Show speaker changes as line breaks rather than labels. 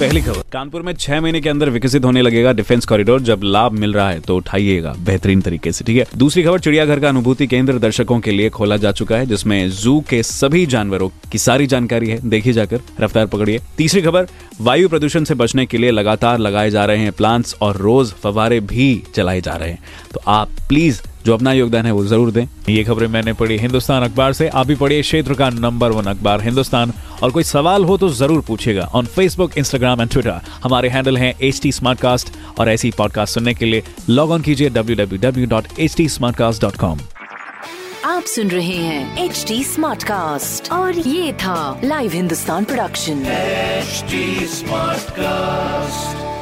पहली खबर। कानपुर में छह महीने के अंदर विकसित होने लगेगा डिफेंस कॉरिडोर। जब लाभ मिल रहा है तो उठाइएगा बेहतरीन तरीके से, ठीक है? दूसरी खबर, चिड़ियाघर का अनुभूति केंद्र दर्शकों के लिए खोला जा चुका है, जिसमें जू के सभी जानवरों की सारी जानकारी है। देखी जाकर, रफ्तार पकड़िए। तीसरी खबर, वायु प्रदूषण से बचने के लिए लगातार लगाए जा रहे हैं प्लांट्स और रोज फवारे भी चलाए जा रहे हैं। तो आप प्लीज़ जो अपना योगदान है वो ज़रूर दें। ये खबरें मैंने पढ़ी हिंदुस्तान अखबार से। आप भी पढ़िए क्षेत्र का नंबर वन अखबार हिंदुस्तान। और कोई सवाल हो तो ज़रूर पूछेगा on Facebook Instagram and Twitter हमारे हैंडल हैं एच टी और ऐसी पॉडकास्ट सुनने के लिए लॉग ऑन कीजिए www.htsmartcast.com
आप सुन रहे हैं एच टी स्मार्ट कास्ट और ये था live Hindustan production
HD Smartcast.